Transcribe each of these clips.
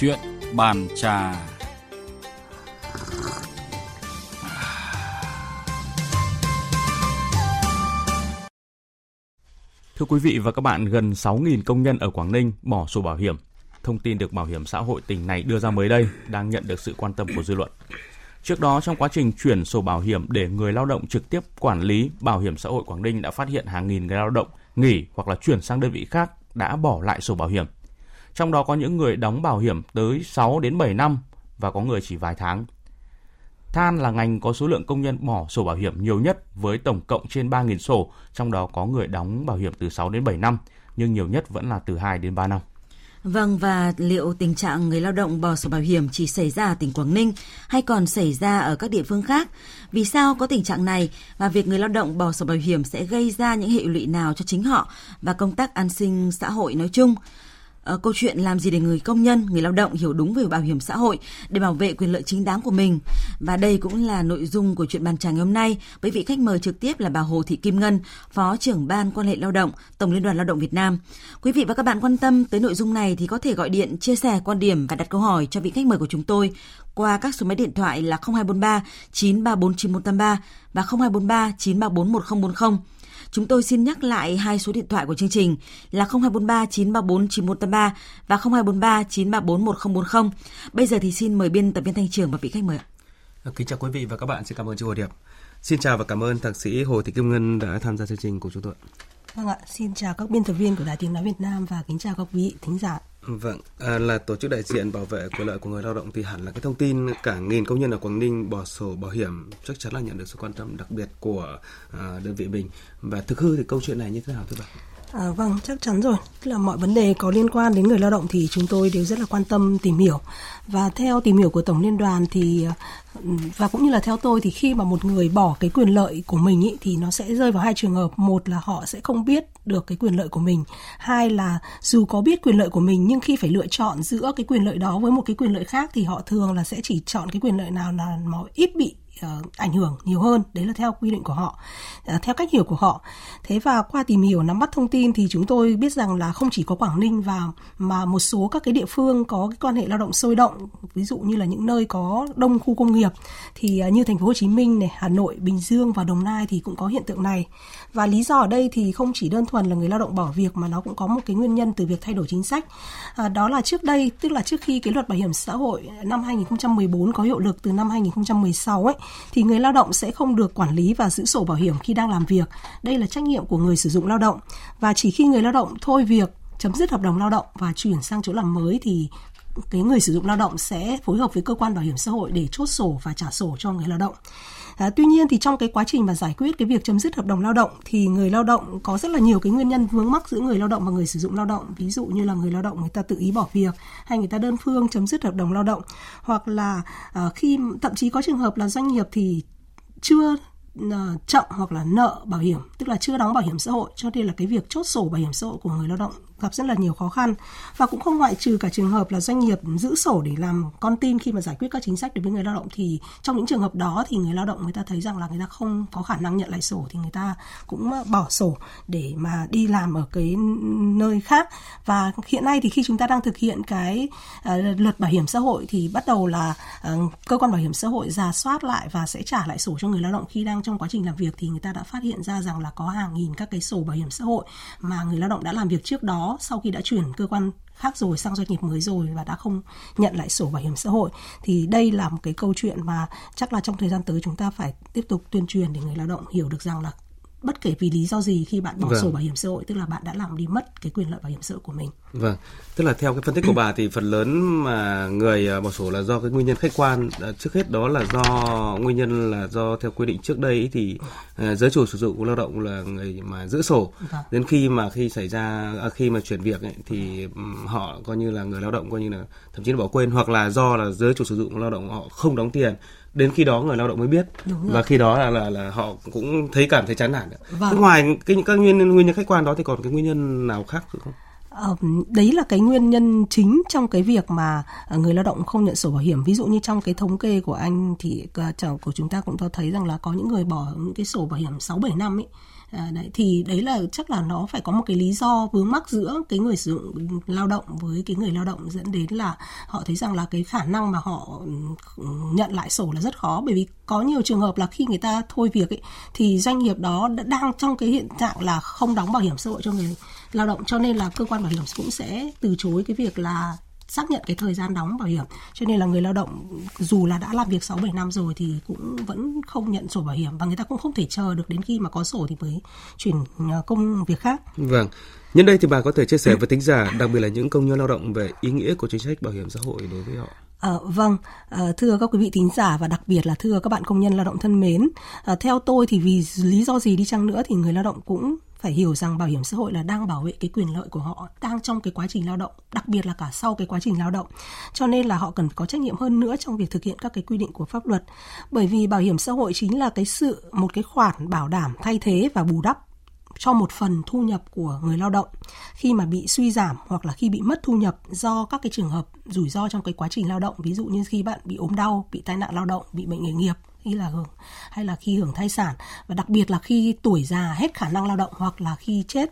Chuyện bàn trà. Thưa quý vị và các bạn, gần 6.000 công nhân ở Quảng Ninh bỏ sổ bảo hiểm. Thông tin được Bảo hiểm xã hội tỉnh này đưa ra mới đây đang nhận được sự quan tâm của dư luận. Trước đó, trong quá trình chuyển sổ bảo hiểm để người lao động trực tiếp quản lý, Bảo hiểm xã hội Quảng Ninh đã phát hiện hàng nghìn người lao động nghỉ hoặc là chuyển sang đơn vị khác đã bỏ lại sổ bảo hiểm. Trong đó có những người đóng bảo hiểm tới 6 đến 7 năm và có người chỉ vài tháng. Than là ngành có số lượng công nhân bỏ sổ bảo hiểm nhiều nhất với tổng cộng trên 3.000 sổ, trong đó có người đóng bảo hiểm từ 6 đến 7 năm, nhưng nhiều nhất vẫn là từ 2 đến 3 năm. Vâng và liệu tình trạng người lao động bỏ sổ bảo hiểm chỉ xảy ra ở tỉnh Quảng Ninh hay còn xảy ra ở các địa phương khác? Vì sao có tình trạng này và việc người lao động bỏ sổ bảo hiểm sẽ gây ra những hệ lụy nào cho chính họ và công tác an sinh xã hội nói chung? Ờ, câu chuyện làm gì để người công nhân, người lao động hiểu đúng về bảo hiểm xã hội để bảo vệ quyền lợi chính đáng của mình. Và đây cũng là nội dung của chuyện bàn tràng hôm nay với vị khách mời trực tiếp là bà Hồ Thị Kim Ngân, Phó trưởng ban quan hệ lao động, Tổng Liên đoàn Lao động Việt Nam. Quý vị và các bạn quan tâm tới nội dung này thì có thể gọi điện chia sẻ quan điểm và đặt câu hỏi cho vị khách mời của chúng tôi qua các số máy điện thoại là 0243 934 9183 và 0243 934 1040 Chúng tôi xin nhắc lại hai số điện thoại của chương trình là 0243 934 9183 và 0243 934 1040. Bây giờ thì xin mời biên tập viên Thanh Trường và vị khách mời ạ. Kính chào quý vị và các bạn, xin cảm ơn chị Hồ Điệp. Xin chào và cảm ơn thạc sĩ Hồ Thị Kim Ngân đã tham gia chương trình của chúng tôi. Vâng ạ, xin chào các biên tập viên của Đài Tiếng Nói Việt Nam và kính chào các vị thính giả. Vâng, à, là tổ chức đại diện bảo vệ quyền lợi của người lao động thì hẳn là cái thông tin cả nghìn công nhân ở Quảng Ninh bỏ sổ bảo hiểm chắc chắn là nhận được sự quan tâm đặc biệt của à, đơn vị mình. Và thực hư thì câu chuyện này như thế nào thưa bà? À, vâng, chắc chắn rồi. Tức là mọi vấn đề có liên quan đến người lao động thì chúng tôi đều rất là quan tâm tìm hiểu. Và theo tìm hiểu của Tổng Liên đoàn thì ờ, và cũng như là theo tôi thì khi mà một người bỏ cái quyền lợi của mình ý, thì nó sẽ rơi vào hai trường hợp. Một là họ sẽ không biết được cái quyền lợi của mình. Hai là dù có biết quyền lợi của mình nhưng khi phải lựa chọn giữa cái quyền lợi đó với một cái quyền lợi khác thì họ thường là sẽ chỉ chọn cái quyền lợi nào là nó ít bị uh, ảnh hưởng nhiều hơn. Đấy là theo quy định của họ. Uh, theo cách hiểu của họ. Thế và qua tìm hiểu nắm bắt thông tin thì chúng tôi biết rằng là không chỉ có Quảng Ninh và mà một số các cái địa phương có cái quan hệ lao động sôi động ví dụ như là những nơi có đông khu công nghiệp thì uh, như thành phố Hồ Chí Minh này Hà Nội Bình Dương và Đồng Nai thì cũng có hiện tượng này. Và lý do ở đây thì không chỉ đơn thuần là người lao động bỏ việc mà nó cũng có một cái nguyên nhân từ việc thay đổi chính sách. À, đó là trước đây tức là trước khi cái luật bảo hiểm xã hội năm 2014 có hiệu lực từ năm 2016 ấy thì người lao động sẽ không được quản lý và giữ sổ bảo hiểm khi đang làm việc. Đây là trách nhiệm của người sử dụng lao động và chỉ khi người lao động thôi việc, chấm dứt hợp đồng lao động và chuyển sang chỗ làm mới thì cái người sử dụng lao động sẽ phối hợp với cơ quan bảo hiểm xã hội để chốt sổ và trả sổ cho người lao động. À, tuy nhiên thì trong cái quá trình mà giải quyết cái việc chấm dứt hợp đồng lao động thì người lao động có rất là nhiều cái nguyên nhân vướng mắc giữa người lao động và người sử dụng lao động. Ví dụ như là người lao động người ta tự ý bỏ việc hay người ta đơn phương chấm dứt hợp đồng lao động. Hoặc là à, khi thậm chí có trường hợp là doanh nghiệp thì chưa à, chậm hoặc là nợ bảo hiểm tức là chưa đóng bảo hiểm xã hội cho nên là cái việc chốt sổ bảo hiểm xã hội của người lao động gặp rất là nhiều khó khăn. Và cũng không ngoại trừ cả trường hợp là doanh nghiệp giữ sổ để làm con tin khi mà giải quyết các chính sách đối với người lao động thì trong những trường hợp đó thì người lao động người ta thấy rằng là người ta không có khả năng nhận lại sổ thì người ta cũng ờ, bỏ sổ để mà đi làm ở cái nơi khác. Và hiện nay thì khi chúng ta đang thực hiện cái uh, luật bảo hiểm xã hội thì bắt đầu là uh, cơ quan bảo hiểm xã hội giả soát lại và sẽ trả lại sổ cho người lao động khi đang trong quá trình làm việc thì người ta đã phát hiện ra rằng là có hàng nghìn các cái sổ bảo hiểm xã hội mà người lao động đã làm việc trước đó sau khi đã chuyển cơ quan khác rồi sang doanh nghiệp mới rồi và đã không nhận lại sổ bảo hiểm xã hội, thì đây là một cái câu chuyện mà chắc là trong thời gian tới chúng ta phải tiếp tục tuyên truyền để người lao động hiểu được rằng là bất kể vì lý do gì khi bạn bỏ vâng. sổ bảo hiểm xã hội tức là bạn đã làm đi mất cái quyền lợi bảo hiểm xã hội của mình. Vâng, tức là theo cái phân tích của bà thì phần lớn mà người à, bỏ sổ là do cái nguyên nhân khách quan à, trước hết đó là do nguyên nhân là do theo quy định trước đây thì uh, giới chủ sử dụng của lao động là người mà giữ sổ vâng. đến khi mà khi xảy ra à, khi mà chuyển việc ấy, thì họ coi như là người lao động coi như là thậm chí là bỏ quên hoặc là do là giới chủ sử dụng lao động họ không đóng tiền đến khi đó người lao động mới biết. Và khi đó là là là họ cũng thấy cảm thấy chán nản. Vâng. ngoài cái những các nguyên nhân nguyên nhân khách quan đó thì còn cái nguyên nhân nào khác không? Ờ, đấy là cái nguyên nhân chính trong cái việc mà ờ, người lao động không nhận sổ bảo hiểm. Ví dụ như trong cái thống kê của anh thì của chúng ta cũng có thấy rằng là có những người bỏ những cái sổ bảo hiểm 6 7 năm ấy À, đấy thì đấy là chắc là nó phải có một cái lý do vướng mắc giữa cái người sử dụng lao động với cái người lao động dẫn đến là họ thấy rằng là cái khả năng mà họ nhận lại sổ là rất khó. Bởi vì có nhiều trường hợp là khi người ta thôi việc ấy, thì doanh nghiệp đó đã đang trong cái hiện trạng là không đóng bảo hiểm xã hội cho người lao động. Cho nên là cơ quan bảo hiểm cũng sẽ từ chối cái việc là xác nhận cái thời gian đóng bảo hiểm cho nên là người lao động dù là đã làm việc 6 7 năm rồi thì cũng vẫn không nhận sổ bảo hiểm và người ta cũng không thể chờ được đến khi mà có sổ thì mới chuyển ờ, công việc khác. Vâng. Nhân đây thì bà có thể chia sẻ với thính giả, đặc biệt là những công nhân lao động về ý nghĩa của chính sách bảo hiểm xã hội đối với họ. À, vâng, à, thưa các quý vị thính giả và đặc biệt là thưa các bạn công nhân lao động thân mến, à, theo tôi thì vì lý do gì đi chăng nữa thì người lao động cũng phải hiểu rằng bảo hiểm xã hội là đang bảo vệ cái quyền lợi của họ, đang trong cái quá trình lao động, đặc biệt là cả sau cái quá trình lao động. Cho nên là họ cần có trách nhiệm hơn nữa trong việc thực hiện các cái quy định của pháp luật. Bởi vì bảo hiểm xã hội chính là cái sự, một cái khoản bảo đảm thay thế và bù đắp cho một phần thu nhập của người lao động. Khi mà bị suy giảm hoặc là khi bị mất thu nhập do các cái trường hợp rủi ro trong cái quá trình lao động, ví dụ như khi bạn bị ốm đau, bị tai nạn lao động, bị bệnh nghề nghiệp khi là hưởng, hay là khi hưởng thai sản. Và đặc biệt là khi tuổi già hết khả năng lao động hoặc là khi chết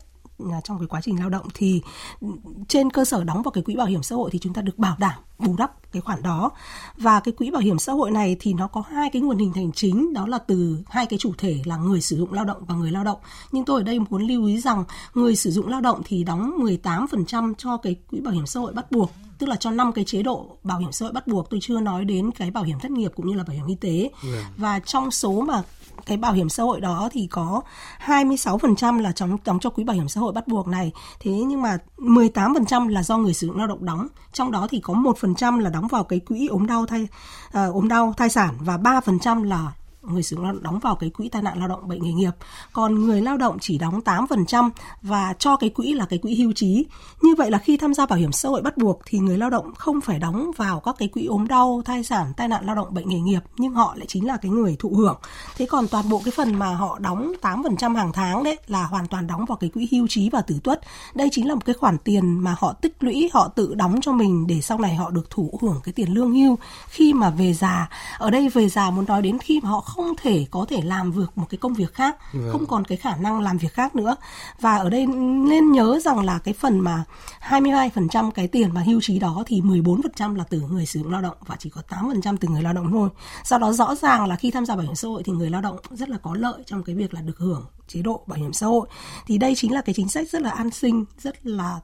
à, trong cái quá trình lao động thì ừ, trên cơ sở đóng vào cái quỹ bảo hiểm xã hội thì chúng ta được bảo đảm bù đắp cái khoản đó. Và cái quỹ bảo hiểm xã hội này thì nó có hai cái nguồn hình thành chính, đó là từ hai cái chủ thể là người sử dụng lao động và người lao động. Nhưng tôi ở đây muốn lưu ý rằng người sử dụng lao động thì đóng 18% cho cái quỹ bảo hiểm xã hội bắt buộc tức là cho năm cái chế độ bảo hiểm xã hội bắt buộc tôi chưa nói đến cái bảo hiểm thất nghiệp cũng như là bảo hiểm y tế yeah. Vâng. và trong số mà cái bảo hiểm xã hội đó thì có 26% là đóng đóng cho quỹ bảo hiểm xã hội bắt buộc này. Thế nhưng mà 18% là do người sử dụng lao động đóng. Trong đó thì có 1% là đóng vào cái quỹ ốm đau thai uh, ốm đau thai sản và 3% là người sử dụng lao động đóng vào cái quỹ tai nạn lao động bệnh nghề nghiệp. Còn người lao động chỉ đóng 8% và cho cái quỹ là cái quỹ hưu trí. Như vậy là khi tham gia bảo hiểm xã hội bắt buộc thì người lao động không phải đóng vào các cái quỹ ốm đau, thai sản, tai nạn lao động bệnh nghề nghiệp, nhưng họ lại chính là cái người thụ hưởng. Thế còn toàn bộ cái phần mà họ đóng 8% hàng tháng đấy là hoàn toàn đóng vào cái quỹ hưu trí và tử tuất. Đây chính là một cái khoản tiền mà họ tích lũy, họ tự đóng cho mình để sau này họ được thụ hưởng cái tiền lương hưu. Khi mà về già, ở đây về già muốn nói đến khi mà họ không thể có thể làm được một cái công việc khác vâng. không còn cái khả năng làm việc khác nữa và ở đây nên nhớ rằng là cái phần mà 22% cái tiền mà hưu trí đó thì 14% là từ người sử dụng lao động và chỉ có 8% từ người lao động thôi sau đó rõ ràng là khi tham gia bảo hiểm xã hội thì người lao động rất là có lợi trong cái việc là được hưởng chế độ bảo hiểm xã hội. Thì đây chính là cái chính sách rất là an sinh rất là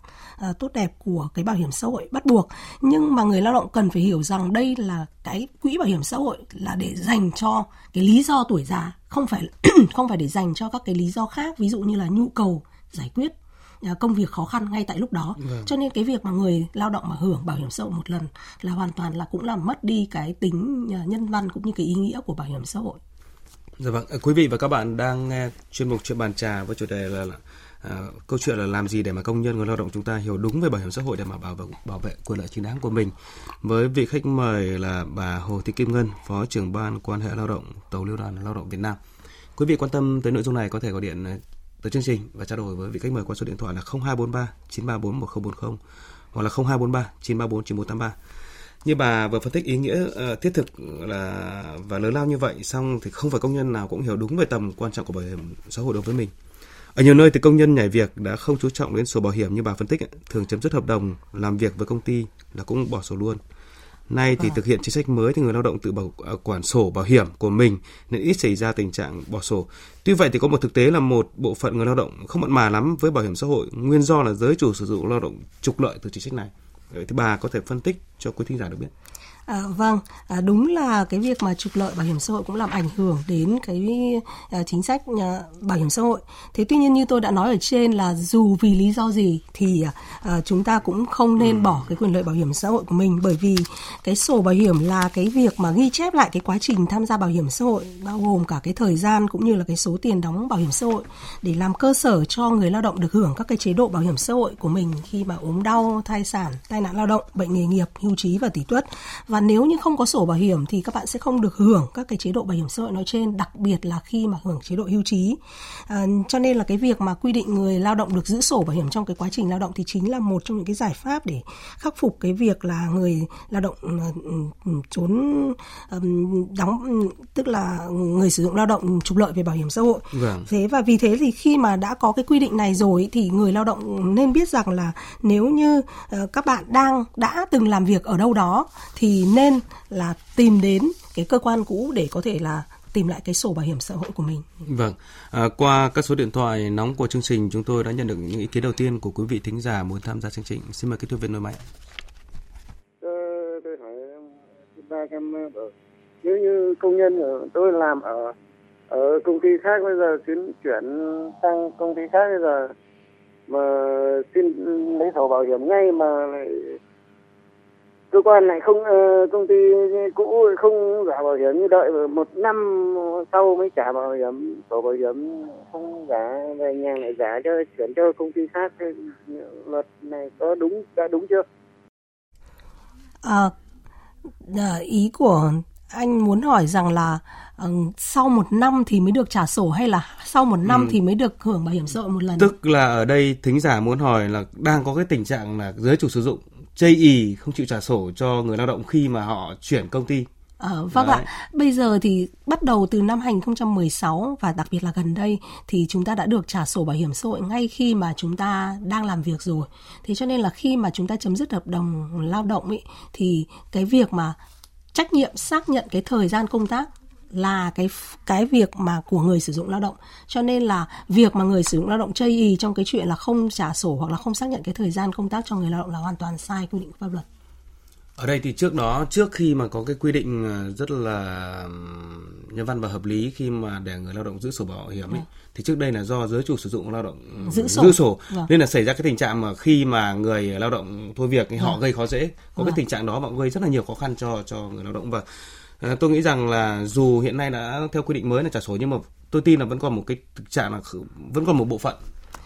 uh, tốt đẹp của cái bảo hiểm xã hội bắt buộc. Nhưng mà người lao động cần phải hiểu rằng đây là cái quỹ bảo hiểm xã hội là để dành cho cái lý do tuổi già không phải không phải để dành cho các cái lý do khác ví dụ như là nhu cầu giải quyết à, công việc khó khăn ngay tại lúc đó. Vâng. cho nên cái việc mà người lao động mà hưởng bảo hiểm xã hội một lần là hoàn toàn là cũng làm mất đi cái tính à, nhân văn cũng như cái ý nghĩa của bảo hiểm xã hội Dạ vâng, ờ, quý vị và các bạn đang nghe chuyên mục chuyện bàn trà với chủ đề là, là à, câu chuyện là làm gì để mà công nhân người lao động chúng ta hiểu đúng về bảo hiểm xã hội để mà bảo vệ bảo vệ quyền lợi chính đáng của mình. Với vị khách mời là bà Hồ Thị Kim Ngân, Phó trưởng ban quan hệ lao động Tổng Liên đoàn Lao động Việt Nam. Quý vị quan tâm tới nội dung này có thể gọi điện à, tới chương trình và trao đổi với vị khách mời qua số điện thoại là 0243 934 1040 hoặc là 0243 934 9483 như bà vừa phân tích ý nghĩa uh, thiết thực là và lớn lao như vậy xong thì không phải công nhân nào cũng hiểu đúng về tầm quan trọng của bảo hiểm xã hội đối với mình ở nhiều nơi thì công nhân nhảy việc đã không chú trọng đến sổ bảo hiểm như bà phân tích thường chấm dứt hợp đồng làm việc với công ty là cũng bỏ sổ luôn Nay thì thực hiện chính sách mới thì người lao động tự bảo à, quản sổ bảo hiểm của mình nên ít xảy ra tình trạng bỏ sổ. Tuy vậy thì có một thực tế là một bộ phận người lao động không mặn mà lắm với bảo hiểm xã hội, nguyên do là giới chủ sử dụng lao động trục lợi từ chính sách này thứ ba có thể phân tích cho quý thính giả được biết. À, vâng, à, đúng là cái việc mà trục lợi bảo hiểm xã hội cũng làm ảnh hưởng đến cái à, chính sách à, bảo hiểm xã hội. Thế tuy nhiên như tôi đã nói ở trên là dù vì lý do gì thì à, chúng ta cũng không nên bỏ cái quyền lợi bảo hiểm xã hội của mình bởi vì cái sổ bảo hiểm là cái việc mà ghi chép lại cái quá trình tham gia bảo hiểm xã hội bao gồm cả cái thời gian cũng như là cái số tiền đóng bảo hiểm xã hội để làm cơ sở cho người lao động được hưởng các cái chế độ bảo hiểm xã hội của mình khi mà ốm đau, thai sản, tai nạn lao động, bệnh nghề nghiệp, hưu trí và tỷ tuất. Và nếu như không có sổ bảo hiểm thì các bạn sẽ không được hưởng các cái chế độ bảo hiểm xã hội nói trên, đặc biệt là khi mà hưởng chế độ hưu trí. À, cho nên là cái việc mà quy định người lao động được giữ sổ bảo hiểm trong cái quá trình lao động thì chính là một trong những cái giải pháp để khắc phục cái việc là người lao động uh, trốn um, đóng tức là người sử dụng lao động trục lợi về bảo hiểm xã hội. Vâng. Thế và vì thế thì khi mà đã có cái quy định này rồi thì người lao động nên biết rằng là nếu như uh, các bạn đang đã từng làm việc ở đâu đó thì nên là tìm đến cái cơ quan cũ để có thể là tìm lại cái sổ bảo hiểm xã hội của mình. Vâng, à, qua các số điện thoại nóng của chương trình chúng tôi đã nhận được những ý kiến đầu tiên của quý vị thính giả muốn tham gia chương trình. Xin mời kỹ thuật viên nối máy. Tôi hỏi ba em nếu như công nhân ở tôi làm ở ở công ty khác bây giờ chuyển chuyển sang công ty khác bây giờ mà xin lấy sổ bảo hiểm ngay mà lại cơ quan lại không ờ, công ty cũ không trả bảo hiểm như đợi một năm sau mới trả bảo hiểm sổ bảo hiểm không trả về nhà lại trả cho chuyển cho công ty khác luật này có đúng đã đúng chưa à, ý của anh muốn hỏi rằng là uh, sau một năm thì mới được trả sổ hay là sau một năm ừ. thì mới được hưởng bảo hiểm xã hội một lần? Tức là ở đây thính giả muốn hỏi là đang có cái tình trạng là giới chủ sử dụng chây ì không chịu trả sổ cho người lao động khi mà họ chuyển công ty. À, vâng Đấy. ạ, bây giờ thì bắt đầu từ năm 2016 và đặc biệt là gần đây thì chúng ta đã được trả sổ bảo hiểm xã hội ngay khi mà chúng ta đang làm việc rồi. Thế cho nên là khi mà chúng ta chấm dứt hợp đồng lao động ấy thì cái việc mà trách nhiệm xác nhận cái thời gian công tác là cái cái việc mà của người sử dụng lao động cho nên là việc mà người sử dụng lao động chây ý trong cái chuyện là không trả sổ hoặc là không xác nhận cái thời gian công tác cho người lao động là hoàn toàn sai quy định pháp luật ở đây thì trước đó trước khi mà có cái quy định à, rất là nhân văn và hợp lý khi mà để người lao động giữ sổ bảo hiểm ấy, ừ. thì trước đây là do giới chủ sử dụng lao động giữ sổ, giữ sổ. Vâng. nên là xảy ra cái tình trạng mà khi mà người lao động thôi việc thì họ vâng. gây khó dễ có cái tình trạng đó mà gây rất là nhiều khó khăn cho cho người lao động và à, tôi nghĩ rằng là dù hiện nay đã theo quy định mới là trả sổ nhưng mà tôi tin là vẫn còn một cái thực trạng là vẫn còn một bộ phận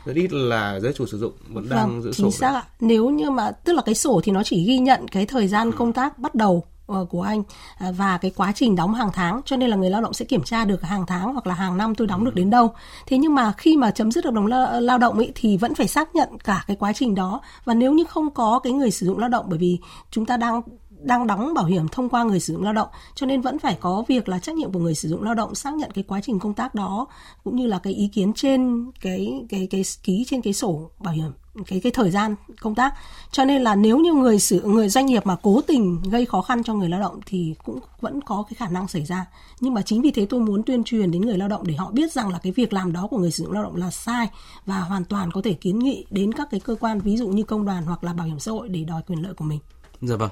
rất ít là giới chủ sử dụng vẫn đang vâng, giữ chính sổ. xác ạ. Nếu như mà tức là cái sổ thì nó chỉ ghi nhận cái thời gian ừ. công tác bắt đầu ờ, của anh à, và cái quá trình đóng hàng tháng cho nên là người lao động sẽ kiểm tra được hàng tháng hoặc là hàng năm tôi đóng được đến đâu thế nhưng mà khi mà chấm dứt hợp đồng lao động ấy thì vẫn phải xác nhận cả cái quá trình đó và nếu như không có cái người sử dụng lao động bởi vì chúng ta đang đang đóng bảo hiểm thông qua người sử dụng lao động, cho nên vẫn phải có việc là trách nhiệm của người sử dụng lao động xác nhận cái quá trình công tác đó, cũng như là cái ý kiến trên cái cái cái ký trên cái sổ bảo hiểm, cái cái thời gian công tác cho nên là nếu như người sử, người doanh nghiệp mà cố tình gây khó khăn cho người lao động thì cũng vẫn có cái khả năng xảy ra nhưng mà chính vì thế tôi muốn tuyên truyền đến người lao động để họ biết rằng là cái việc làm đó của người sử dụng lao động là sai và hoàn toàn có thể kiến nghị đến các cái cơ quan, ví dụ như công đoàn hoặc là bảo hiểm xã hội để đòi quyền lợi của mình. Dạ vâng.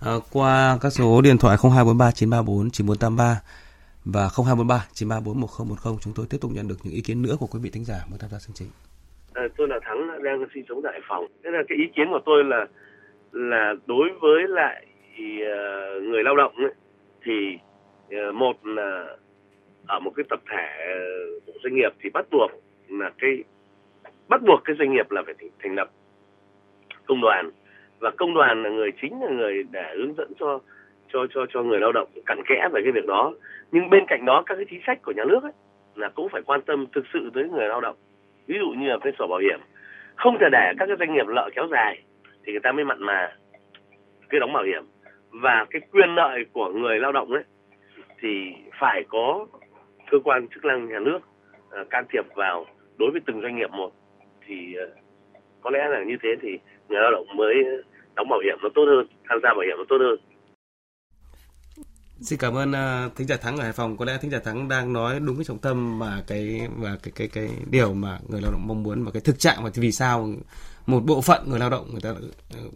À, qua các số điện thoại 0243 934 9483 và 0243 934 1010 chúng tôi tiếp tục nhận được những ý kiến nữa của quý vị thính giả muốn tham gia chương trình. À, tôi là Thắng đang sinh sống tại Hải Phòng. Thế là cái ý kiến của tôi là là đối với lại uh, người lao động ấy, thì uh, một là ở một cái tập thể uh, doanh nghiệp thì bắt buộc là cái bắt buộc cái doanh nghiệp là phải thành lập công đoàn và công đoàn là người chính là người để hướng dẫn cho cho cho cho người lao động cặn kẽ về cái việc đó. Nhưng bên cạnh đó các cái chính sách của nhà nước ấy là cũng phải quan tâm thực sự tới người lao động. Ví dụ như là cái sổ bảo hiểm. Không thể để các cái doanh nghiệp lợi kéo dài thì người ta mới mặn mà cái đóng bảo hiểm. Và cái quyền lợi của người lao động ấy thì phải có cơ quan chức năng nhà nước uh, can thiệp vào đối với từng doanh nghiệp một. Thì uh, có lẽ là như thế thì người lao động mới đóng bảo hiểm nó tốt hơn tham gia bảo hiểm nó tốt hơn Xin cảm ơn uh, thính giả Thắng ở Hải Phòng. Có lẽ thính giả Thắng đang nói đúng cái trọng tâm mà cái và cái cái cái điều mà người lao động mong muốn và cái thực trạng và vì sao một bộ phận người lao động người ta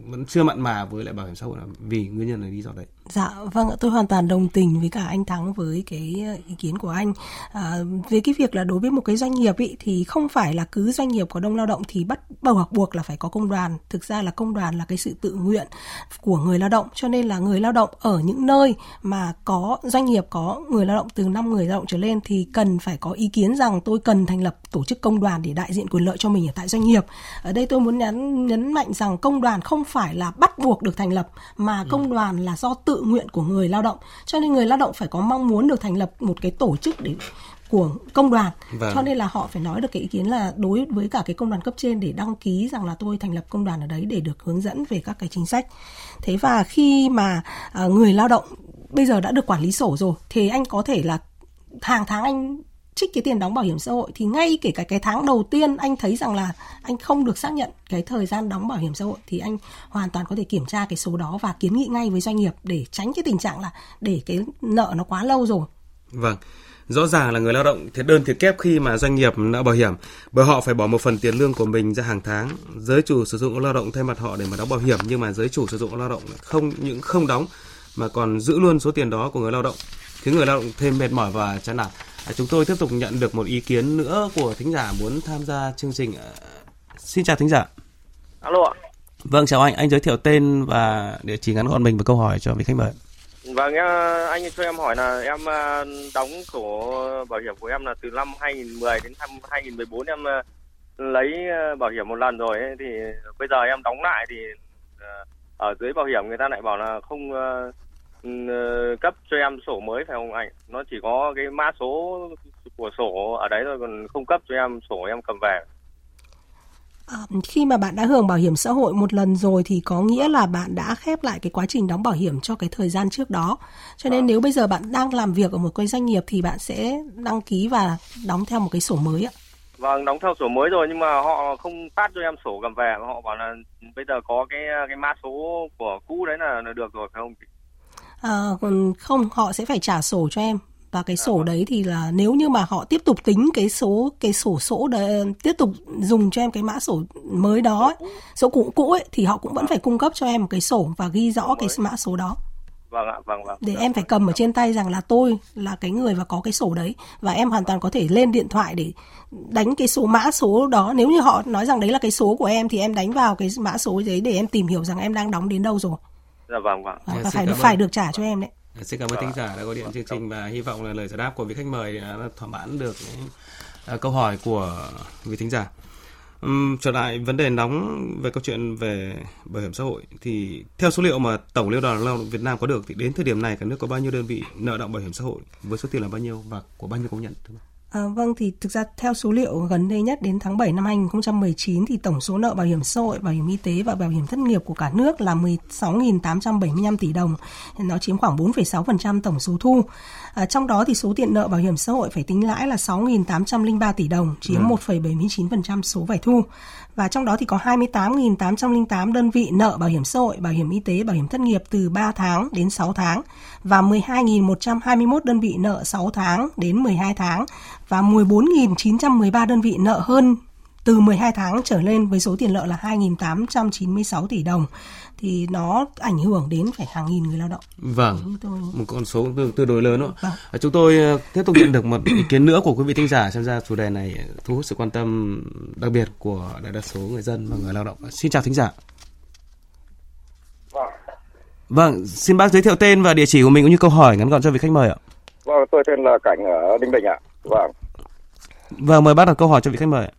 vẫn chưa mặn mà với lại bảo hiểm xã hội là vì nguyên nhân là lý do đấy. Dạ vâng tôi hoàn toàn đồng tình với cả anh Thắng với cái ờ, ý kiến của anh. À, về cái việc là đối với một cái doanh nghiệp ý, thì không phải là cứ doanh nghiệp có đông lao động thì bắt buộc buộc là phải có công đoàn. Thực ra là công đoàn là cái sự tự nguyện của người lao động cho nên là người lao động ở những nơi mà có doanh nghiệp có người lao động từ 5 người lao động trở lên thì cần phải có ý kiến rằng tôi cần thành lập tổ chức công đoàn để đại diện quyền lợi cho mình ở tại doanh nghiệp. Ở đây tôi muốn nhấn nhấn mạnh rằng công đoàn không phải là bắt buộc được thành lập mà ừ. công đoàn là do tự nguyện của người lao động cho nên người lao động phải có mong muốn được thành lập một cái tổ chức để của công đoàn vâng. cho nên là họ phải nói được cái ý kiến là đối với cả cái công đoàn cấp trên để đăng ký rằng là tôi thành lập công đoàn ở đấy để được hướng dẫn về các cái chính sách thế và khi mà uh, người lao động bây giờ đã được quản lý sổ rồi thì anh có thể là hàng tháng anh trích cái tiền đóng bảo hiểm xã hội thì ngay kể cả cái tháng đầu tiên anh thấy rằng là anh không được xác nhận cái thời gian đóng bảo hiểm xã hội thì anh hoàn toàn có thể kiểm tra cái số đó và kiến nghị ngay với doanh nghiệp để tránh cái tình trạng là để cái nợ nó quá lâu rồi. Vâng. Rõ ràng là người lao động thiệt đơn thiệt kép khi mà doanh nghiệp nợ bảo hiểm, bởi họ phải bỏ một phần tiền lương của mình ra hàng tháng. Giới chủ sử dụng lao động thay mặt họ để mà đóng bảo hiểm, nhưng mà giới chủ sử dụng lao động không, những không đóng, mà còn giữ luôn số tiền đó của người lao động khiến người lao động thêm mệt mỏi và chán nản. À, chúng tôi tiếp tục nhận được một ý kiến nữa của thính giả muốn tham gia chương trình. À, xin chào thính giả. Alo ạ. Vâng chào anh, anh giới thiệu tên và địa chỉ ngắn gọn mình và câu hỏi cho vị khách mời. Vâng, anh cho em hỏi là em à, đóng sổ bảo hiểm của em là từ năm 2010 đến năm 2014 em lấy bảo hiểm một lần rồi ấy, thì bây giờ em đóng lại thì ở dưới bảo hiểm người ta lại bảo là không cấp cho em sổ mới phải không anh? Nó chỉ có cái mã số của sổ ở đấy thôi còn không cấp cho em sổ em cầm về. À, khi mà bạn đã hưởng bảo hiểm xã hội một lần rồi thì có nghĩa là bạn đã khép lại cái quá trình đóng bảo hiểm cho cái thời gian trước đó. Cho nên à. nếu bây giờ bạn đang làm việc ở một cái doanh nghiệp thì bạn sẽ đăng ký và đóng theo một cái sổ mới ạ. Vâng, đóng theo sổ mới rồi nhưng mà họ không phát cho em sổ cầm về, họ bảo là bây giờ có cái cái mã số của cũ đấy là, được rồi phải không? Còn không họ sẽ phải trả sổ cho em. Và cái sổ đấy thì là nếu như mà họ tiếp tục tính cái số cái sổ sổ để tiếp tục dùng cho em cái mã sổ mới đó số cũ cũ ấy thì họ cũng vẫn phải cung cấp cho em một cái sổ và ghi rõ cái mã số đó. Vâng ạ vâng vâng. Để em phải cầm ở trên tay rằng là tôi là cái người và có cái sổ đấy. Và em hoàn toàn có thể lên điện thoại để đánh cái số mã số đó. Nếu như họ nói rằng đấy là cái số của em thì em đánh vào cái mã số đấy để em tìm hiểu rằng em đang đóng đến đâu rồi Dạ vâng vâng. Và phải được, phải được trả cho em đấy. Dạ, xin cảm ơn thính giả đã gọi điện chương trình và hy vọng là lời giải đáp của vị khách mời đã thỏa mãn được uh, câu hỏi của vị thính giả. Um, trở lại vấn đề nóng về câu chuyện về bảo hiểm xã hội thì theo số liệu mà tổng liên đoàn lao động Việt Nam có được thì đến thời điểm này cả nước có bao nhiêu đơn vị nợ động bảo hiểm xã hội với số tiền là bao nhiêu và của bao nhiêu công nhân? À, vâng thì thực ra theo số liệu gần đây nhất đến tháng 7 năm 2019 thì tổng số nợ bảo hiểm xã hội, bảo hiểm y tế và bảo hiểm thất nghiệp của cả nước là 16.875 tỷ đồng. Nó chiếm khoảng 4,6% tổng số thu. À, trong đó thì số tiền nợ bảo hiểm xã hội phải tính lãi là 6.803 tỷ đồng, chiếm ừ. 1,79% số phải thu và trong đó thì có 28.808 đơn vị nợ bảo hiểm xã hội, bảo hiểm y tế, bảo hiểm thất nghiệp từ 3 tháng đến 6 tháng và 12.121 đơn vị nợ 6 tháng đến 12 tháng và 14.913 đơn vị nợ hơn từ 12 tháng trở lên với số tiền nợ là 2.896 tỷ đồng thì nó ảnh hưởng đến phải hàng nghìn người lao động. Vâng, tôi... một con số tương, tương đối lớn đó. Vâng. Chúng tôi ờ, tiếp tục nhận được một ý kiến nữa của quý vị thính giả tham gia chủ đề này thu hút sự quan tâm đặc biệt của đại đa số người dân và người lao động. Xin chào thính giả. Vâng. Vâng, xin bác giới thiệu tên và địa chỉ của mình cũng như câu hỏi ngắn gọn cho vị khách mời ạ. Vâng, tôi tên là Cảnh ở Ninh Bình ạ. Vâng. Vâng, mời bác đặt câu hỏi cho vị khách mời ạ.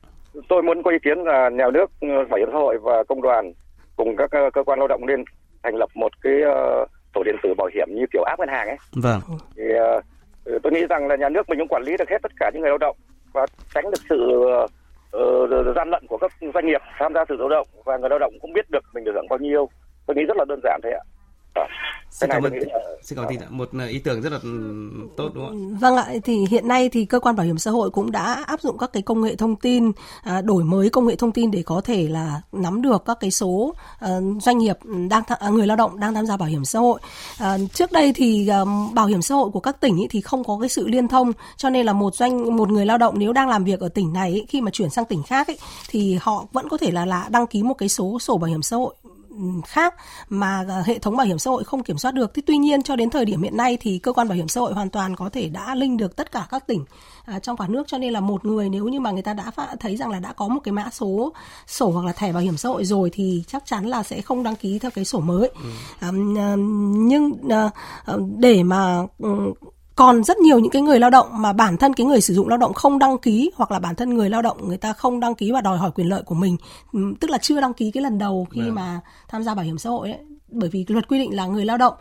Tôi muốn có ý kiến là nhà nước, bảo hiểm xã hội và công đoàn cùng các cơ quan lao động nên thành lập một cái uh, tổ điện tử bảo hiểm như kiểu app ngân hàng ấy. Vâng. Thì uh, tôi nghĩ rằng là nhà nước mình cũng quản lý được hết tất cả những người lao động và tránh được sự uh, gian lận của các doanh nghiệp tham gia sử dụng lao động và người lao động cũng biết được mình được hưởng bao nhiêu. Tôi nghĩ rất là đơn giản thế ạ. Xin cảm ơn, xin cảm ơn một ý tưởng rất là tốt đúng không ạ? Vâng ạ, thì hiện nay thì cơ quan bảo hiểm xã hội cũng đã áp dụng các cái công nghệ thông tin, à, đổi mới công nghệ thông tin để có thể là nắm được các cái số uh, doanh nghiệp đang th- à, người lao động đang tham gia bảo hiểm xã hội. À, trước đây thì bảo hiểm xã hội của các tỉnh ý, thì không có cái sự liên thông, cho nên là một doanh một người lao động nếu đang làm việc ở tỉnh này ý, khi mà chuyển sang tỉnh khác ý, thì họ vẫn có thể là là đăng ký một cái số sổ bảo hiểm xã hội khác mà à, hệ thống bảo hiểm xã hội không kiểm soát được. Thế tuy nhiên cho đến thời điểm hiện nay thì cơ quan bảo hiểm xã hội hoàn toàn có thể đã linh được tất cả các tỉnh à, trong cả nước cho nên là một người nếu như mà người ta đã thấy rằng là đã có một cái mã số sổ hoặc là thẻ bảo hiểm xã hội rồi thì chắc chắn là sẽ không đăng ký theo cái sổ mới. Ừ. À, nhưng à, để mà ừ, còn rất nhiều những cái người lao động mà bản thân cái người sử dụng lao động không đăng ký hoặc là bản thân người lao động người ta không đăng ký và đòi hỏi quyền lợi của mình tức là chưa đăng ký cái lần đầu khi yeah. Vâng. mà tham gia bảo hiểm xã hội ấy bởi vì luật quy định là người lao động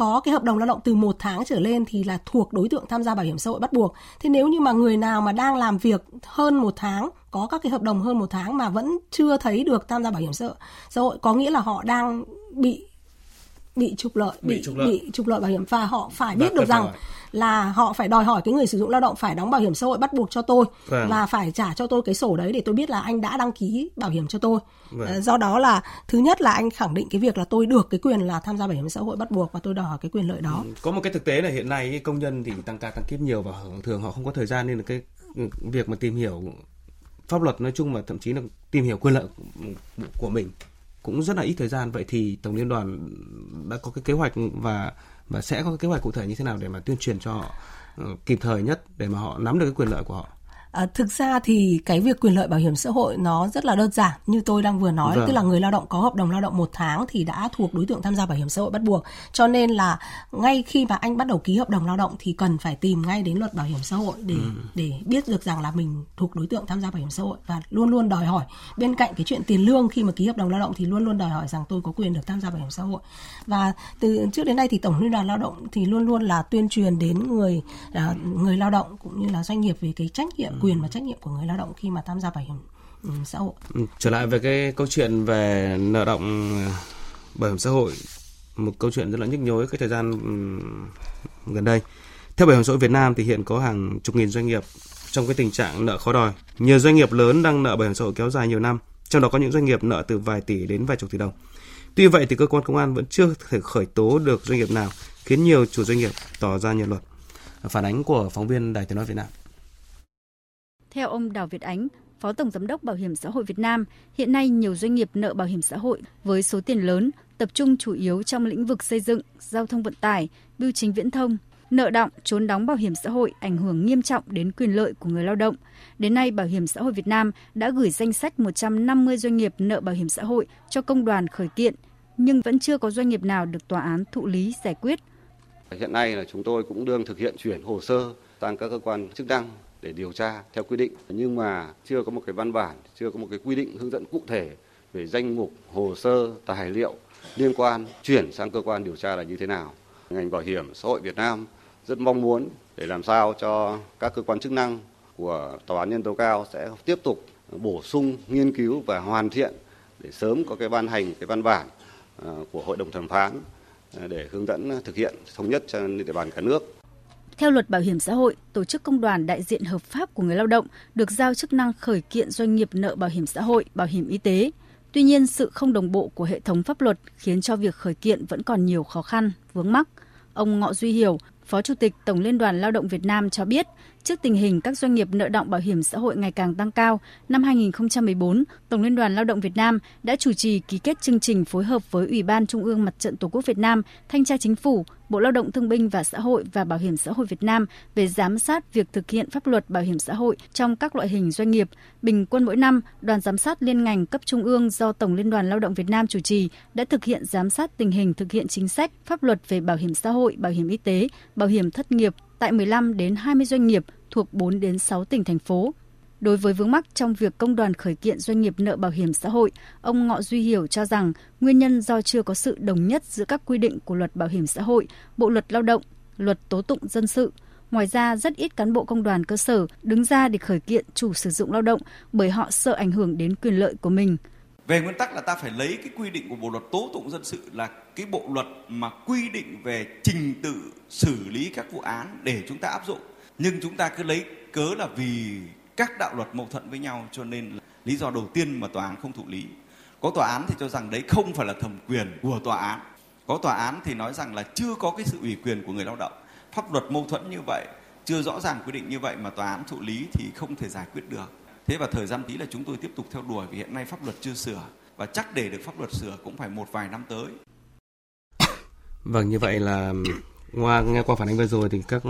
có cái hợp đồng lao động từ một tháng trở lên thì là thuộc đối tượng tham gia bảo hiểm xã hội bắt buộc. Thế nếu như mà người nào mà đang làm việc hơn một tháng, có các cái hợp đồng hơn một tháng mà vẫn chưa thấy được tham gia bảo hiểm xã hội, có nghĩa là họ đang bị bị trục lợi bị, bị trục lợi bị trục lợi bảo hiểm và họ phải biết được rằng là họ phải đòi hỏi cái người sử dụng lao động phải đóng bảo hiểm xã hội bắt buộc cho tôi vâng. và phải trả cho tôi cái sổ đấy để tôi biết là anh đã đăng ký bảo hiểm cho tôi vâng. Ờ, do đó là thứ nhất là anh khẳng định cái việc là tôi được cái quyền là tham gia bảo hiểm xã hội bắt buộc và tôi đòi hỏi cái quyền lợi đó ừ, có một cái thực tế là hiện nay công nhân thì tăng ca tăng kiếp nhiều và thường họ không có thời gian nên là cái ừ, việc mà tìm hiểu pháp luật nói chung và thậm chí là tìm hiểu quyền lợi của mình cũng rất là ít thời gian. Vậy thì tổng liên đoàn đã có cái kế hoạch và và sẽ có cái kế hoạch cụ thể như thế nào để mà tuyên truyền cho họ kịp thời nhất để mà họ nắm được cái quyền lợi của họ? À, thực ra thì cái việc quyền lợi bảo hiểm xã hội nó rất là đơn giản như tôi đang vừa nói vâng. tức là người lao động có hợp đồng lao động một tháng thì đã thuộc đối tượng tham gia bảo hiểm xã hội bắt buộc cho nên là ngay khi mà anh bắt đầu ký hợp đồng lao động thì cần phải tìm ngay đến luật bảo hiểm xã hội để ừ. để biết được rằng là mình thuộc đối tượng tham gia bảo hiểm xã hội và luôn luôn đòi hỏi bên cạnh cái chuyện tiền lương khi mà ký hợp đồng lao động thì luôn luôn đòi hỏi rằng tôi có quyền được tham gia bảo hiểm xã hội và từ trước đến nay thì tổng liên đoàn lao động thì luôn luôn là tuyên truyền đến người là người lao động cũng như là doanh nghiệp về cái trách nhiệm quyền và trách nhiệm của người lao động khi mà tham gia bảo hiểm ừ, xã hội. Ừ, trở lại về cái câu chuyện về nợ động ừ, bảo hiểm xã hội, một câu chuyện rất là nhức nhối cái thời gian gần đây. Theo Bảo hiểm xã hội Việt Nam thì hiện có hàng chục nghìn doanh nghiệp trong cái tình trạng nợ khó đòi. Nhiều doanh nghiệp lớn đang nợ bảo hiểm xã hội kéo dài nhiều năm, trong đó có những doanh nghiệp nợ từ vài tỷ đến vài chục tỷ đồng. Tuy vậy thì cơ quan công an vẫn chưa thể khởi tố được doanh nghiệp nào, khiến nhiều chủ doanh nghiệp tỏ ra nhiều luật. Phản ánh của phóng viên Đài Tiếng nói Việt Nam. Theo ông Đào Việt Ánh, Phó Tổng Giám đốc Bảo hiểm xã hội Việt Nam, hiện nay nhiều doanh nghiệp nợ bảo hiểm xã hội với số tiền lớn, tập trung chủ yếu trong lĩnh vực xây dựng, giao thông vận tải, bưu chính viễn thông, nợ động, trốn đóng bảo hiểm xã hội ảnh hưởng nghiêm trọng đến quyền lợi của người lao động. Đến nay, Bảo hiểm xã hội Việt Nam đã gửi danh sách 150 doanh nghiệp nợ bảo hiểm xã hội cho công đoàn khởi kiện, nhưng vẫn chưa có doanh nghiệp nào được tòa án thụ lý giải quyết. Hiện nay là chúng tôi cũng đương thực hiện chuyển hồ sơ sang các cơ quan chức năng để điều tra theo quy định nhưng mà chưa có một cái văn bản, chưa có một cái quy định hướng dẫn cụ thể về danh mục hồ sơ tài liệu liên quan chuyển sang cơ quan điều tra là như thế nào. Ngành bảo hiểm xã hội Việt Nam rất mong muốn để làm sao cho các cơ quan chức năng của tòa án nhân tố cao sẽ tiếp tục bổ sung nghiên cứu và hoàn thiện để sớm có cái ban hành cái văn bản à, của hội đồng thẩm phán à, để hướng dẫn thực hiện thống nhất trên địa bàn cả nước. Theo luật bảo hiểm xã hội, tổ chức công đoàn đại diện hợp pháp của người lao động được giao chức năng khởi kiện doanh nghiệp nợ bảo hiểm xã hội, bảo hiểm y tế. Tuy nhiên, sự không đồng bộ của hệ thống pháp luật khiến cho việc khởi kiện vẫn còn nhiều khó khăn, vướng mắc. Ông Ngọ Duy Hiểu, Phó Chủ tịch Tổng Liên đoàn Lao động Việt Nam cho biết, trước tình hình các doanh nghiệp nợ động bảo hiểm xã hội ngày càng tăng cao, năm 2014, Tổng Liên đoàn Lao động Việt Nam đã chủ trì ký kết chương trình phối hợp với Ủy ban Trung ương Mặt trận Tổ quốc Việt Nam, Thanh tra Chính phủ, Bộ Lao động Thương binh và Xã hội và Bảo hiểm xã hội Việt Nam về giám sát việc thực hiện pháp luật bảo hiểm xã hội trong các loại hình doanh nghiệp. Bình quân mỗi năm, đoàn giám sát liên ngành cấp trung ương do Tổng Liên đoàn Lao động Việt Nam chủ trì đã thực hiện giám sát tình hình thực hiện chính sách, pháp luật về bảo hiểm xã hội, bảo hiểm y tế, bảo hiểm thất nghiệp tại 15 đến 20 doanh nghiệp thuộc 4 đến 6 tỉnh thành phố. Đối với vướng mắc trong việc công đoàn khởi kiện doanh nghiệp nợ bảo hiểm xã hội, ông Ngọ Duy Hiểu cho rằng nguyên nhân do chưa có sự đồng nhất giữa các quy định của luật bảo hiểm xã hội, bộ luật lao động, luật tố tụng dân sự. Ngoài ra, rất ít cán bộ công đoàn cơ sở đứng ra để khởi kiện chủ sử dụng lao động bởi họ sợ ảnh hưởng đến quyền lợi của mình. Về nguyên tắc là ta phải lấy cái quy định của bộ luật tố tụng dân sự là cái bộ luật mà quy định về trình tự xử lý các vụ án để chúng ta áp dụng. Nhưng chúng ta cứ lấy cớ là vì các đạo luật mâu thuẫn với nhau cho nên là lý do đầu tiên mà tòa án không thụ lý. Có tòa án thì cho rằng đấy không phải là thẩm quyền của tòa án. Có tòa án thì nói rằng là chưa có cái sự ủy quyền của người lao động. Pháp luật mâu thuẫn như vậy, chưa rõ ràng quy định như vậy mà tòa án thụ lý thì không thể giải quyết được. Thế và thời gian tí là chúng tôi tiếp tục theo đuổi vì hiện nay pháp luật chưa sửa. Và chắc để được pháp luật sửa cũng phải một vài năm tới. Vâng, như vậy là qua nghe qua phản ánh vừa rồi thì các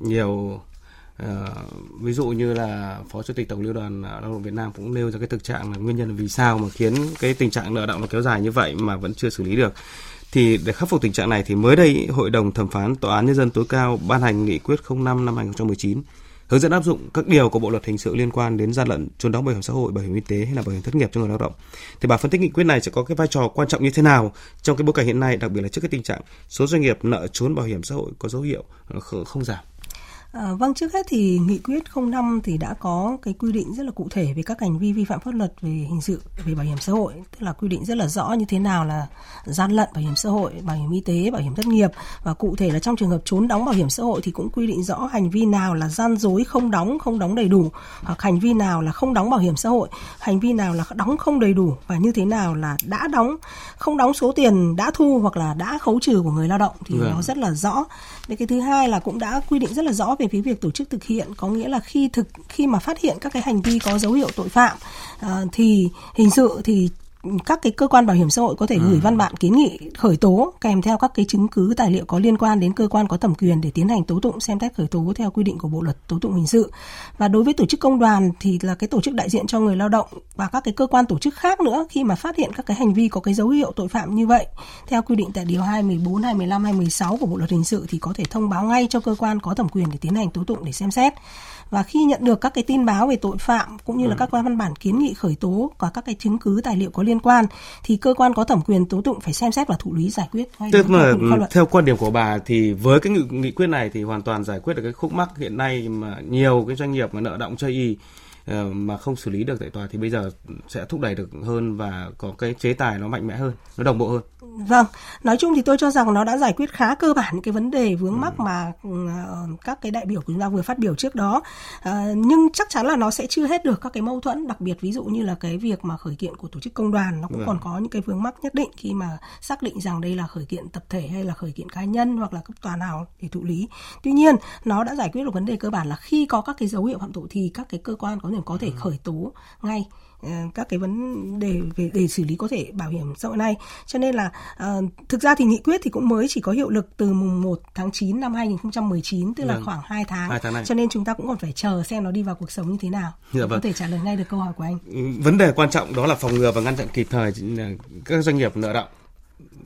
nhiều uh, ví dụ như là phó chủ tịch tổng liên đoàn lao động Việt Nam cũng nêu ra cái thực trạng là nguyên nhân vì sao mà khiến cái tình trạng nợ động nó kéo dài như vậy mà vẫn chưa xử lý được. Thì để khắc phục tình trạng này thì mới đây Hội đồng thẩm phán Tòa án nhân dân tối cao ban hành nghị quyết 05 năm 2019 hướng dẫn áp dụng các điều của bộ luật hình sự liên quan đến gian lận trốn đóng bảo hiểm xã hội, bảo hiểm y tế hay là bảo hiểm thất nghiệp cho người lao động. Thì bà phân tích nghị quyết này sẽ có cái vai trò quan trọng như thế nào trong cái bối cảnh hiện nay, đặc biệt là trước cái tình trạng số doanh nghiệp nợ trốn bảo hiểm xã hội có dấu hiệu ờ, không giảm. À, vâng, trước hết thì nghị quyết 05 thì đã có cái quy định rất là cụ thể về các hành vi vi phạm pháp luật về hình sự về bảo hiểm xã hội, tức là quy định rất là rõ như thế nào là gian lận bảo hiểm xã hội, bảo hiểm y tế, bảo hiểm thất nghiệp và cụ thể là trong trường hợp trốn đóng bảo hiểm xã hội thì cũng quy định rõ hành vi nào là gian dối không đóng, không đóng đầy đủ hoặc hành vi nào là không đóng bảo hiểm xã hội, hành vi nào là đóng không đầy đủ và như thế nào là đã đóng, không đóng số tiền đã thu hoặc là đã khấu trừ của người lao động thì vâng. nó rất là rõ. cái thứ hai là cũng đã quy định rất là rõ về phía việc tổ chức thực hiện có nghĩa là khi thực khi mà phát hiện các cái hành vi có dấu hiệu tội phạm uh, thì hình sự thì các cái cơ quan bảo hiểm xã hội có thể gửi ừ. văn bản kiến nghị khởi tố kèm theo các cái chứng cứ tài liệu có liên quan đến cơ quan có thẩm quyền để tiến hành tố tụng xem xét khởi tố theo quy định của bộ luật tố tụng hình sự. Và đối với tổ chức công đoàn thì là cái tổ chức đại diện cho người lao động và các cái cơ quan tổ chức khác nữa khi mà phát hiện các cái hành vi có cái dấu hiệu tội phạm như vậy. Theo quy định tại điều 214, 215, 216 của bộ luật hình sự thì có thể thông báo ngay cho cơ quan có thẩm quyền để tiến hành tố tụng để xem xét và khi nhận được các cái tin báo về tội phạm cũng như là ừ. các văn bản kiến nghị khởi tố và các cái chứng cứ tài liệu có liên quan thì cơ quan có thẩm quyền tố tụng phải xem xét và thụ lý giải quyết ngay tức là theo quan điểm của bà thì với cái nghị, nghị quyết này thì hoàn toàn giải quyết được cái khúc mắc hiện nay mà nhiều cái doanh nghiệp mà nợ động chơi y mà không xử lý được tại tòa thì bây giờ sẽ thúc đẩy được hơn và có cái chế tài nó mạnh mẽ hơn, nó đồng bộ hơn. Vâng, nói chung thì tôi cho rằng nó đã giải quyết khá cơ bản cái vấn đề vướng mắc ừ. mà uh, các cái đại biểu của chúng ta vừa phát biểu trước đó. Uh, nhưng chắc chắn là nó sẽ chưa hết được các cái mâu thuẫn, đặc biệt ví dụ như là cái việc mà khởi kiện của tổ chức công đoàn nó cũng vâng. còn có những cái vướng mắc nhất định khi mà xác định rằng đây là khởi kiện tập thể hay là khởi kiện cá nhân hoặc là cấp tòa nào để thụ lý. Tuy nhiên, nó đã giải quyết được vấn đề cơ bản là khi có các cái dấu hiệu phạm tội thì các cái cơ quan có thể có thể ừ. khởi tố ngay ờ, các cái vấn đề về để xử lý có thể bảo hiểm xã hội này cho nên là uh, thực ra thì nghị quyết thì cũng mới chỉ có hiệu lực từ mùng 1 tháng 9 năm 2019 tức là vâng. khoảng 2 tháng, 2 tháng này. cho nên chúng ta cũng còn phải chờ xem nó đi vào cuộc sống như thế nào dạ, vâng. có thể trả lời ngay được câu hỏi của anh ừ, vấn đề quan trọng đó là phòng ngừa và ngăn chặn kịp thời các doanh nghiệp nợ động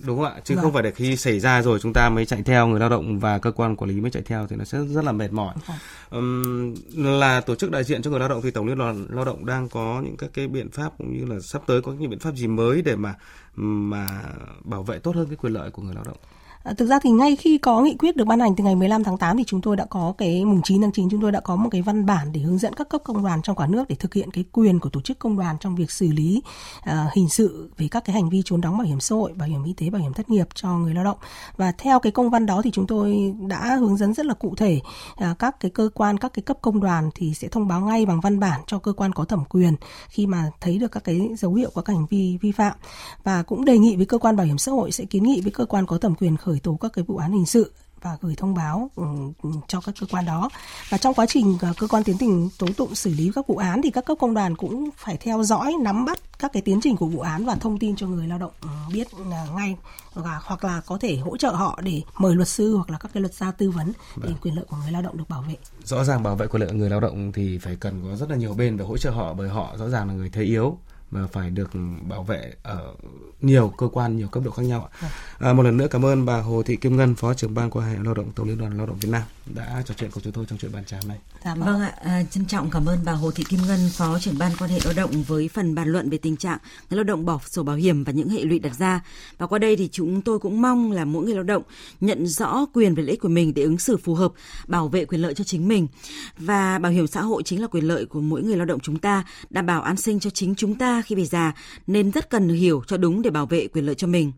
đúng không ạ? Chứ vâng. không phải để khi xảy ra rồi chúng ta mới chạy theo người lao động và cơ quan quản lý mới chạy theo thì nó sẽ rất là mệt mỏi. Um, là tổ chức đại diện cho người lao động thì tổng liên đoàn lao động đang có những các cái biện pháp cũng như là sắp tới có những biện pháp gì mới để mà mà bảo vệ tốt hơn cái quyền lợi của người lao động À, thực ra thì ngay khi có nghị quyết được ban hành từ ngày 15 tháng 8 thì chúng tôi đã có cái mùng 9 tháng 9 chúng tôi đã có một cái văn bản để hướng dẫn các cấp công đoàn trong cả nước để thực hiện cái quyền của tổ chức công đoàn trong việc xử lý uh, hình sự về các cái hành vi trốn đóng bảo hiểm xã hội, bảo hiểm y tế, bảo hiểm thất nghiệp cho người lao động. Và theo cái công văn đó thì chúng tôi đã hướng dẫn rất là cụ thể uh, các cái cơ quan, các cái cấp công đoàn thì sẽ thông báo ngay bằng văn bản cho cơ quan có thẩm quyền khi mà thấy được các cái dấu hiệu của các hành vi vi phạm và cũng đề nghị với cơ quan bảo hiểm xã hội sẽ kiến nghị với cơ quan có thẩm quyền khởi khởi tố các cái vụ án hình sự và gửi thông báo ừ, cho các cơ quan đó. Và trong quá trình à, cơ quan tiến trình tố tụng xử lý các vụ án thì các cấp công đoàn cũng phải theo dõi nắm bắt các cái tiến trình của vụ án và thông tin cho người lao động ừ, biết à, ngay và hoặc là có thể hỗ trợ họ để mời luật sư hoặc là các cái luật gia tư vấn để vâng. quyền lợi của người lao động được bảo vệ. Rõ ràng bảo vệ quyền lợi người lao động thì phải cần có rất là nhiều bên để hỗ trợ họ bởi họ rõ ràng là người thế yếu mà phải được bảo vệ ở nhiều cơ quan nhiều cấp độ khác nhau ạ. À, một lần nữa cảm ơn bà Hồ Thị Kim Ngân, Phó trưởng ban quan hệ lao động Tổng liên đoàn Lao động Việt Nam đã trò chuyện cùng chúng tôi trong chuyện bàn trà này. Dạ vâng ạ, à, trân trọng cảm ơn bà Hồ Thị Kim Ngân, Phó trưởng ban quan hệ lao động với phần bàn luận về tình trạng người lao động bỏ sổ bảo hiểm và những hệ lụy đặt ra. Và qua đây thì chúng tôi cũng mong là mỗi người lao động nhận rõ quyền và lợi ích của mình để ứng xử phù hợp, bảo vệ quyền lợi cho chính mình. Và bảo hiểm xã hội chính là quyền lợi của mỗi người lao động chúng ta, đảm bảo an sinh cho chính chúng ta khi về già, nên rất cần hiểu cho đúng để bảo vệ quyền lợi cho mình.